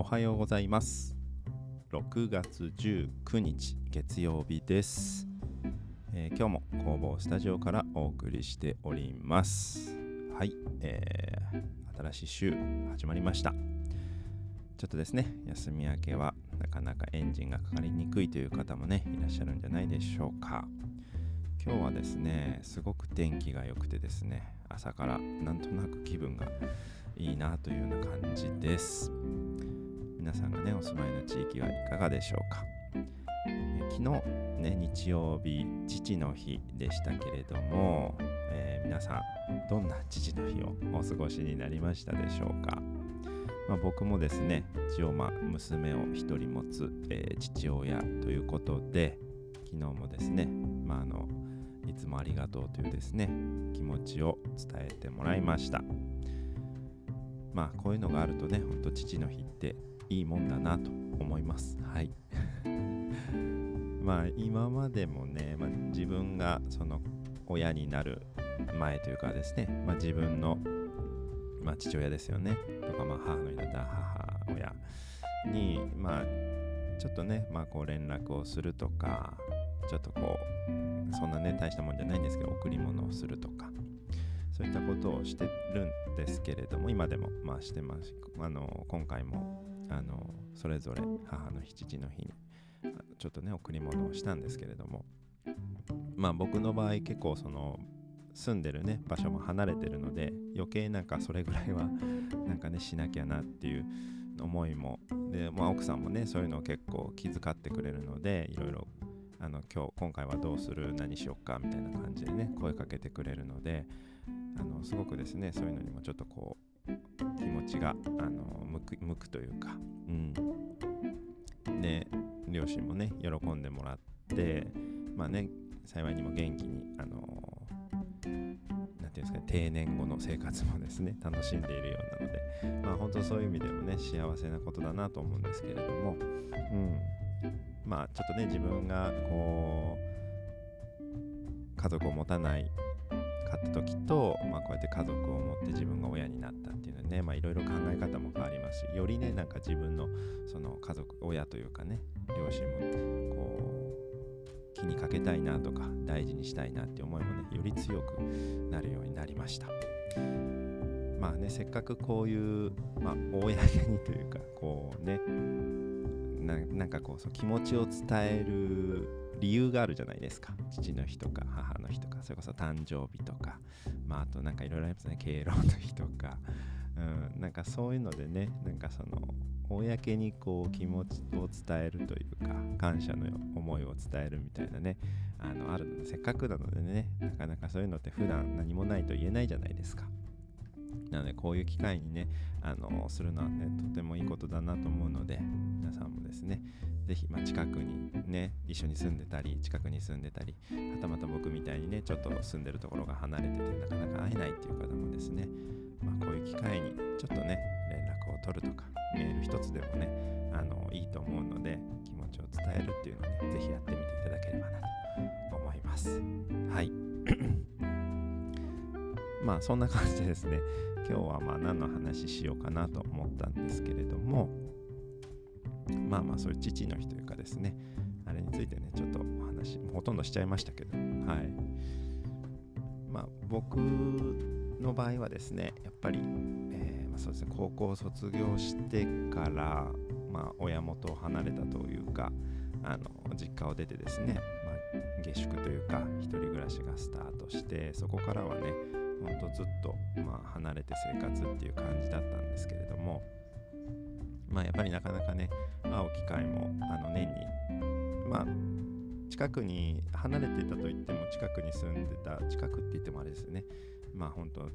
おはようございます。6月19日月曜日です、えー今日も工房スタジオからお送りしております。はい、えー新しい週始まりました。ちょっとですね休み明けはなかなかエンジンがかかりにくいという方もねいらっしゃるんじゃないでしょうか。今日はですねすごく天気が良くてですね朝からなんとなく気分がいいなというような感じです。皆さんがねお住まいの地域はいかがでしょうか。昨日ね日曜日父の日でしたけれども、えー皆さんどんな父の日をお過ごしになりましたでしょうか。まあ、僕もですね一応まあ娘を一人持つ、えー父親ということで昨日もですね、まあ、あのいつもありがとうというですね気持ちを伝えてもらいました。まあこういうのがあるとねほんと父の日っていいもんだなと思います。はい。まあ今までもね、まあ、自分がその親になる前というかですね、まあ、自分の、まあ、父親ですよね。とか、まあ、母の日だった母親にまあちょっとね、まあ、こう連絡をするとかちょっとこうそんなね大したもんじゃないんですけど贈り物をするとかそういったことをしてるんですけれども今でもまあしてます。あの今回もあのそれぞれ母の日父の日にちょっとね贈り物をしたんですけれどもまあ僕の場合結構その住んでるね場所も離れてるので余計なんかそれぐらいはなんかねしなきゃなっていう思いもで、まあ、奥さんもねそういうのを結構気遣ってくれるのでいろいろあの今日今回はどうする何しよっかみたいな感じでね声かけてくれるのであのすごくですねそういうのにもちょっとこう気持ちがあの向く向くというか、うん、で両親もね喜んでもらってまあね幸いにも元気にあのなんていうんですかね定年後の生活もですね楽しんでいるようなので。まあ本当そういう意味でもね幸せなことだなと思うんですけれども、うん、まあちょっとね自分がこう家族を持たないかった時と、まあ、こうやって家族を持って自分が親になったっていうのねまあいろいろ考え方も変わりますしよりねなんか自分のその家族親というかね両親もこう気にかけたいなとか大事にしたいなって思いもねより強くなるようになりました。まあねせっかくこういう、まあ、公にというかこうねななんかこうそう気持ちを伝える理由があるじゃないですか。父の日とか母の日とかそれこそ誕生日とかまああとなんかいろいろありますね。敬老の日とか、うん、なんかそういうのでねなんかその公にこう気持ちを伝えるというか感謝の思いを伝えるみたいなねあのあるのでせっかくなのでねなかなかそういうのって普段何もないと言えないじゃないですか。なのでこういう機会にねあのするのはねとてもいいことだなと思うので皆さんもですねぜひ、まあ、近くにね一緒に住んでたり近くに住んでたりはたまた僕みたいにねちょっと住んでるところが離れててなかなか会えないっていう方もですね、まあ、こういう機会にちょっとね連絡を取るとかメール一つでもねあのいいと思うので気持ちを伝えるっていうのをねぜひやってみていただければなと思います。はい。まあそんな感じでですね。今日はまあ何の話しようかなと思ったんですけれども。まあまあそういう父の日というかですね。あれについてねちょっとお話ほとんどしちゃいましたけど。はい。まあ僕の場合はですねやっぱり、えーまあ、そうですね高校を卒業してからまあ親元を離れたというかあの実家を出てですね、まあ、下宿というか一人暮らしがスタートしてそこからはねほんとずっと、まあ、離れて生活っていう感じだったんですけれどもまあやっぱりなかなかね会う機会もあの年にまあ近くに離れてたといっても近くに住んでた近くって言ってもあれですよね。まあ本当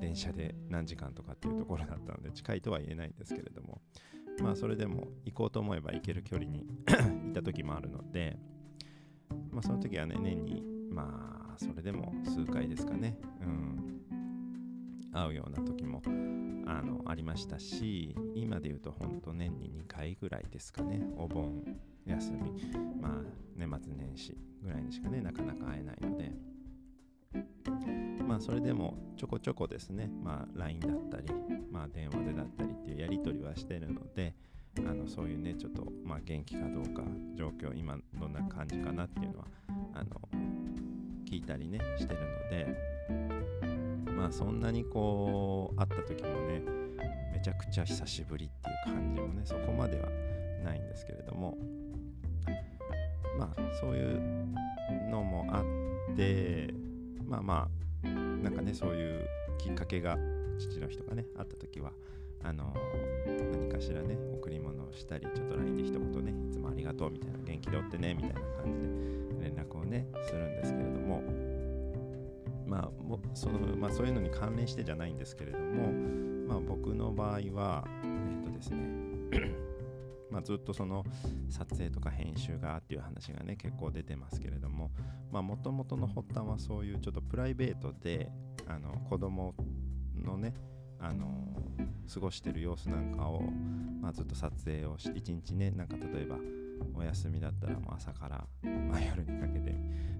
電車で何時間とかっていうところだったので近いとは言えないんですけれどもまあそれでも行こうと思えば行ける距離に いた時もあるのでまあその時はね年にまあそれでも数回ですかね。うん。会うような時もあのありましたし今で言うと本当年に2回ぐらいですかね。お盆休み。まあ年末年始ぐらいにしかねなかなか会えないので。まあそれでもちょこちょこですね。まあ LINE だったりまあ電話でだったりっていうやり取りはしてるのであのそういうねちょっと、まあ、元気かどうか状況今どんな感じかなっていうのはあの聞いたりねしてるのでまあそんなにこう会った時もねめちゃくちゃ久しぶりっていう感じもねそこまではないんですけれどもまあそういうのもあってまあまあなんかねそういうきっかけが父の日とかねあった時はあの何かしらね贈り物をしたりちょっと LINE で一言ねいつもありがとうみたいな元気でおってねみたいな感じで連絡をねするんですけれどもまあそのまあ、そういうのに関連してじゃないんですけれども、まあ、僕の場合はえっ、とですね まあ、ずっとその撮影とか編集がっていう話がね結構出てますけれどももともとの発端はそういうちょっとプライベートであの子供のねあの過ごしてる様子なんかを、まあ、ずっと撮影をして一日ねなんか例えばお休みだったらもう朝から、まあ、夜にかけて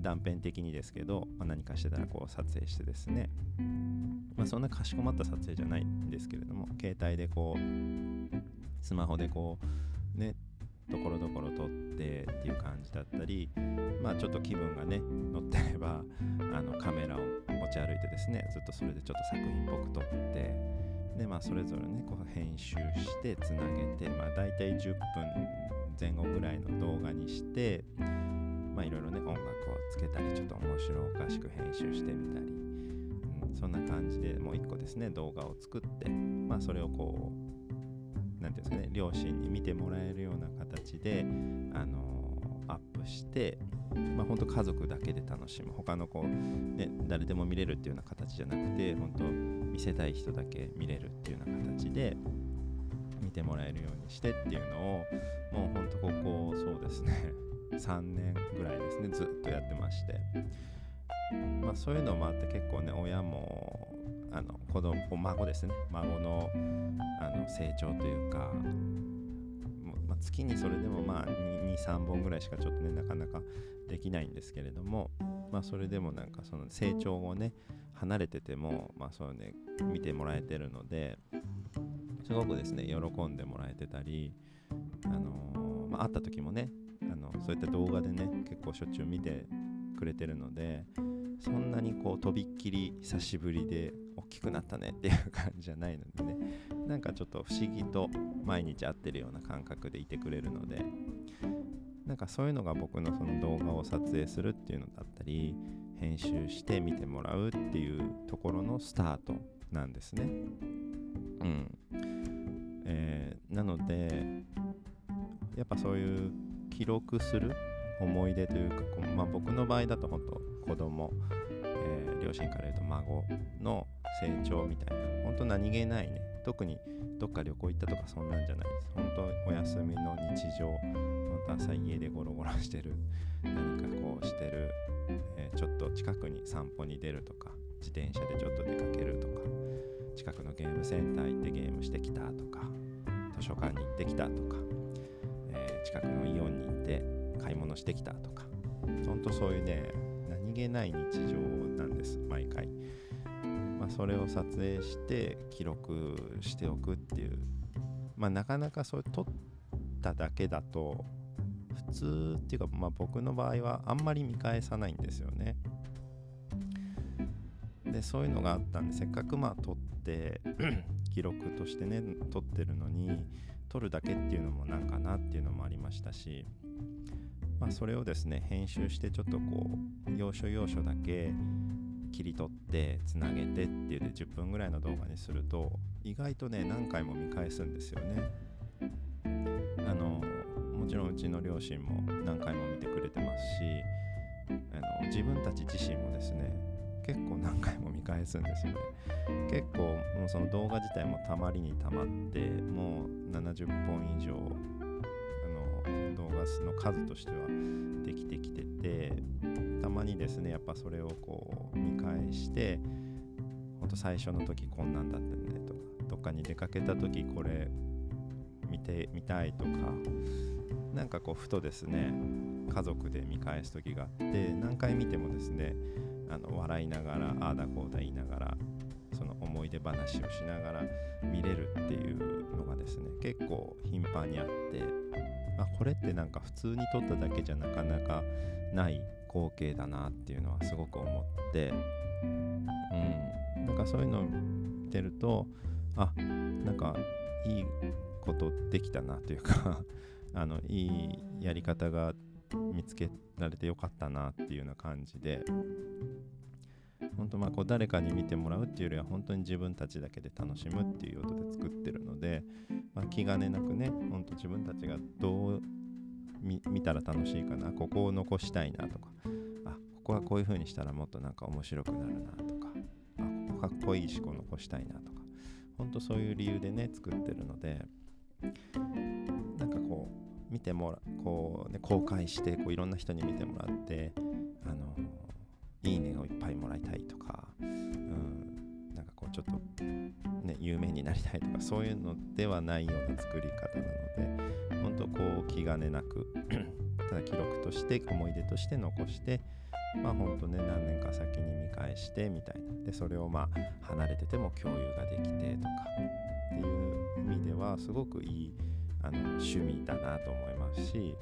断片的にですけど、まあ、何かしてたらこう撮影してですね、まあ、そんなかしこまった撮影じゃないんですけれども携帯でこうスマホでこうねところどころ撮ってっていう感じだったりまあちょっと気分がね乗ってればあのカメラを持ち歩いてですねずっとそれでちょっと作品っぽく撮ってでまあそれぞれねこう編集してつなげてまあ大体10分前後ぐらいの動画にしてまあいろいろね音楽をつけたりちょっと面白おかしく編集してみたり、うん、そんな感じでもう一個ですね動画を作ってまあそれをこう何ていうんですかね両親に見てもらえるような形であのアップしてまあ本当家族だけで楽しむ。他のこう、ね、誰でも見れるっていうような形じゃなくて本当見せたい人だけ見れるっていうような形で見てもらえるようにしてっていうのをもうほんとここそうですね 3年ぐらいですねずっとやってまして。まあそういうのもあって結構ね親もあの子供孫ですね。孫のあの成長というか、月にそれでもまあ23本ぐらいしかちょっとねなかなかできないんですけれどもまあそれでもなんかその成長をね離れててもまあそうね見てもらえてるのですごくですね喜んでもらえてたりあの、まあ、会った時もねあのそういった動画でね結構しょっちゅう見てくれてるのでそんなにこうとびっきり久しぶりで大きくなったねっていう感じじゃないのでねなんかちょっと不思議と毎日会ってるような感覚でいてくれるのでなんかそういうのが僕のその動画を撮影するっていうのだったり編集して見てもらうっていうところのスタートなんですね。うん。えー、なのでやっぱそういう記録する思い出というか、まあ、僕の場合だと本当子供、えー、両親から言うと孫の成長みたいな本当何気ないね特にどっか旅行行ったとかそんなんじゃない。です本当お休みの日常本当朝家でゴロゴロしてる。何かこうしてる、えー、ちょっと近くに散歩に出るとか自転車でちょっと出かけるとか近くのゲームセンター行ってゲームしてきたとか図書館に行ってきたとか、えー、近くのイオンに行って買い物してきたとかほんとそういうね何気ない日常なんです毎回、それを撮影して記録しておくっていう。まあなかなかそう撮っただけだと普通っていうか、まあ、僕の場合はあんまり見返さないんですよね。でそういうのがあったんでせっかくまあ撮って 記録としてね撮ってるのに撮るだけっていうのもなんかなっていうのもありましたしまあ、それをですね編集してちょっとこう要所要所だけ切り取ってつなげてっていうで10分ぐらいの動画にすると意外とね何回も見返すんですよね。あのもちろんうちの両親も何回も見てくれてますしあの自分たち自身もですね結構何回も見返すんですよね。結構もうその動画自体もたまりにたまってもう70本以上あの動画の数としてはできてきててまにですねやっぱそれをこう見返してほんと最初の時こんなんだったねとかどっかに出かけた時これ見てみたいとかなんかこうふとですね家族で見返す時があって何回見てもですねあの笑いながらああだこうだ言いながらその思い出話をしながら見れるっていうのがですね結構頻繁にあってあこれってなんか普通に撮っただけじゃなかなかない光景だなっていうのはすごく思って。うん。なんかそういうのを見てるとあなんかいいことできたなというか あのいいやり方が見つけられてよかったなっていうような感じで。本当まあこう誰かに見てもらうっていうよりは本当に自分たちだけで楽しむっていうことで作ってるので、まあ、気兼ねなくね本当自分たちがどう見たら楽しいかなここを残したいなとかあここはこういう風にしたらもっとなんか面白くなるなとかあここかっこいい思考残したいなとか本当そういう理由でね作ってるのでなんかこう見てもらこうね公開してこういろんな人に見てもらってあのいいねをいっぱいもらいたいとか、うん、なんかこうちょっとね有名になりたいとかそういうのではないような作り方なので本当こう気兼ねなく ただ記録として思い出として残してまあ本当ね何年か先に見返してみたいな。でそれをまあ離れてても共有ができてとかっていう意味ではすごくいいあの趣味だなと思います。し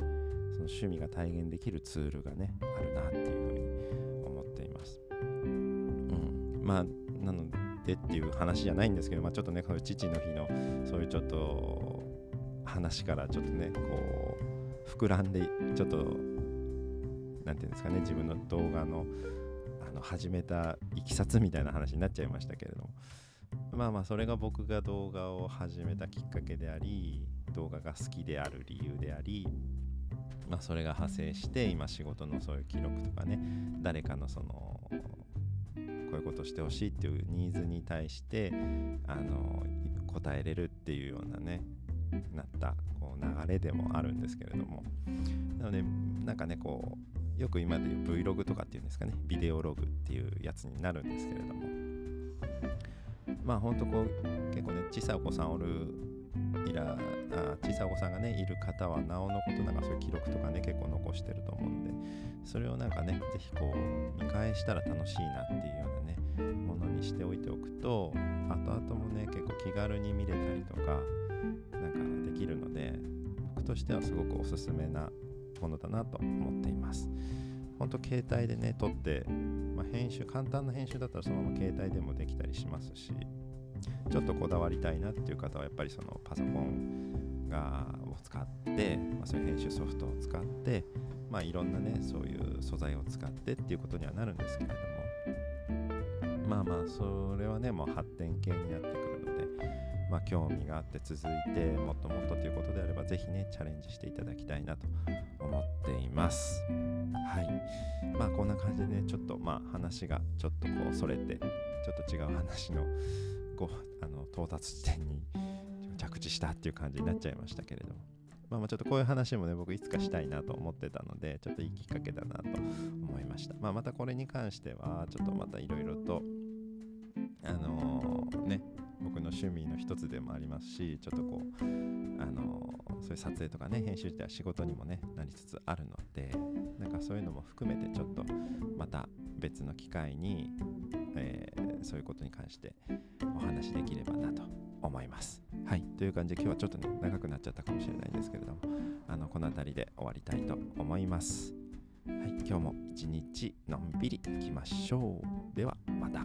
その趣味が体現できるツールがねあるなっていうふうに思っています。うん、まあなのでっていう話じゃないんですけど、まあ、ちょっとねこの父の日のそういうちょっと話からちょっとねこう膨らんでちょっと何て言うんですかね自分の動画のあの始めたいきさつみたいな話になっちゃいましたけれども。まあまあそれが僕が動画を始めたきっかけであり動画が好きである理由でありまあそれが派生して今仕事のそういう記録とかね誰かのそのこういうことしてほしいっていうニーズに対してあの答えれるっていうようなねなったこう流れでもあるんですけれども。なのでなんかねこうよく今で言う Vlog とかっていうんですかね。ビデオログっていうやつになるんですけれども。まあほんとこう結構ね小さいお子さんおるいらあ小さいお子さんがねいる方はなおのことなんかそういう記録とかね結構残してると思うんでそれをなんかね是非こう見返したら楽しいなっていうようなねものにしておいておくと後々もね結構気軽に見れたりとかなんかできるので僕としてはすごくおすすめなものだなと思っています。本当携帯でね撮って、まあ、編集簡単な編集だったらそのまま携帯でもできたりしますしちょっとこだわりたいなっていう方はやっぱりそのパソコンがを使って、まあ、そういう編集ソフトを使って、まあ、いろんなねそういう素材を使ってっていうことにはなるんですけれどもまあまあそれはねもう発展系になってくるまあ興味があって続いてもっともっとということであればぜひねチャレンジしていただきたいなと思っています。はい。まあこんな感じでね、ちょっとまあ話がちょっとこうそれて、ちょっと違う話のこうあの到達地点に着地したっていう感じになっちゃいましたけれども。まあ、まあちょっとこういう話もね、僕いつかしたいなと思ってたので、ちょっといいきっかけだなと思いました。まあ、またこれに関しては、ちょっとまたいろいろと、あのー、ね、の趣味の一つでもありますし、ちょっとこう、あの、そういう撮影とかね、編集では仕事にもね、なりつつあるので、なんかそういうのも含めて、ちょっとまた別の機会に、えー、そういうことに関してお話できればなと思います。はい。という感じで今日はちょっとね、長くなっちゃったかもしれないんですけれども、あの、この辺りで終わりたいと思います。はい。今日も一日のんびりいきましょう。では、また。